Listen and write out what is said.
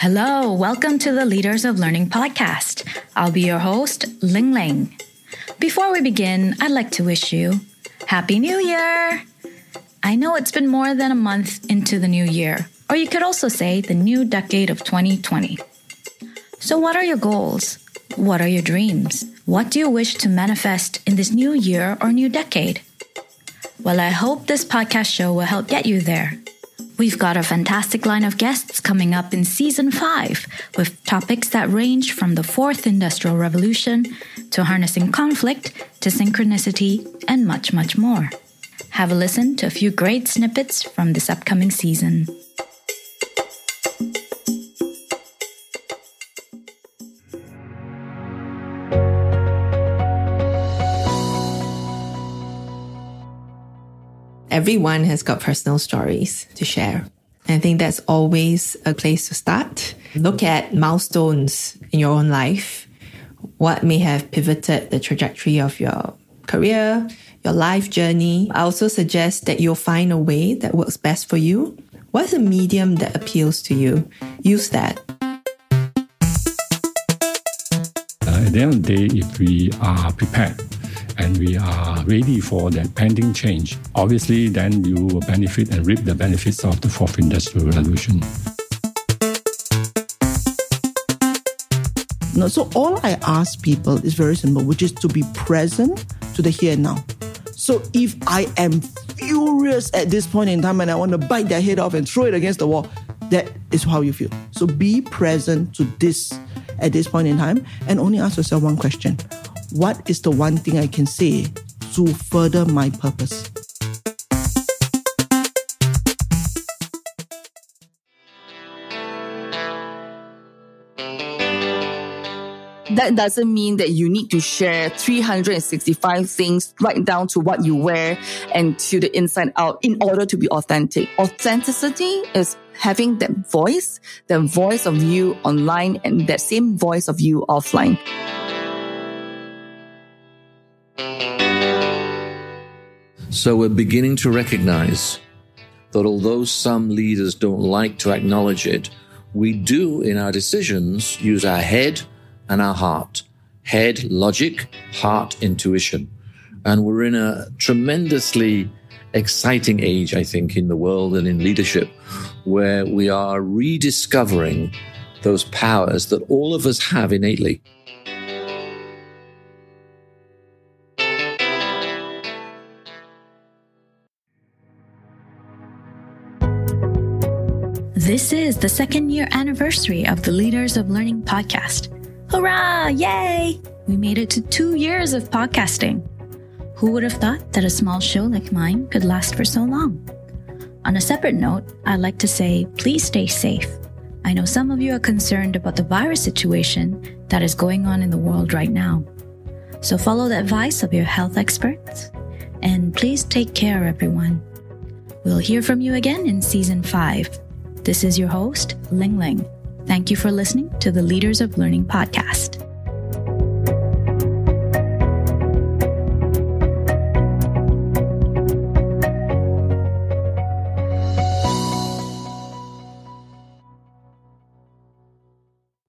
Hello, welcome to the Leaders of Learning podcast. I'll be your host, Ling Ling. Before we begin, I'd like to wish you Happy New Year! I know it's been more than a month into the new year, or you could also say the new decade of 2020. So, what are your goals? What are your dreams? What do you wish to manifest in this new year or new decade? Well, I hope this podcast show will help get you there. We've got a fantastic line of guests coming up in season five with topics that range from the fourth industrial revolution to harnessing conflict to synchronicity and much, much more. Have a listen to a few great snippets from this upcoming season. Everyone has got personal stories to share. I think that's always a place to start. Look at milestones in your own life. What may have pivoted the trajectory of your career, your life journey. I also suggest that you'll find a way that works best for you. What's a medium that appeals to you? Use that. At the end of the day, if we are prepared and we are ready for that pending change, obviously then you will benefit and reap the benefits of the fourth industrial revolution. So all I ask people is very simple, which is to be present to the here and now. So if I am furious at this point in time and I want to bite their head off and throw it against the wall, that is how you feel. So be present to this at this point in time and only ask yourself one question what is the one thing I can say to further my purpose? that doesn't mean that you need to share 365 things right down to what you wear and to the inside out in order to be authentic. Authenticity is having that voice, the voice of you online and that same voice of you offline. So we're beginning to recognize that although some leaders don't like to acknowledge it, we do in our decisions use our head and our heart. Head, logic, heart, intuition. And we're in a tremendously exciting age, I think, in the world and in leadership, where we are rediscovering those powers that all of us have innately. This is the second year anniversary of the Leaders of Learning podcast. Hurrah! Yay! We made it to two years of podcasting. Who would have thought that a small show like mine could last for so long? On a separate note, I'd like to say please stay safe. I know some of you are concerned about the virus situation that is going on in the world right now. So follow the advice of your health experts and please take care, everyone. We'll hear from you again in season 5. This is your host, Ling Ling. Thank you for listening to the Leaders of Learning podcast.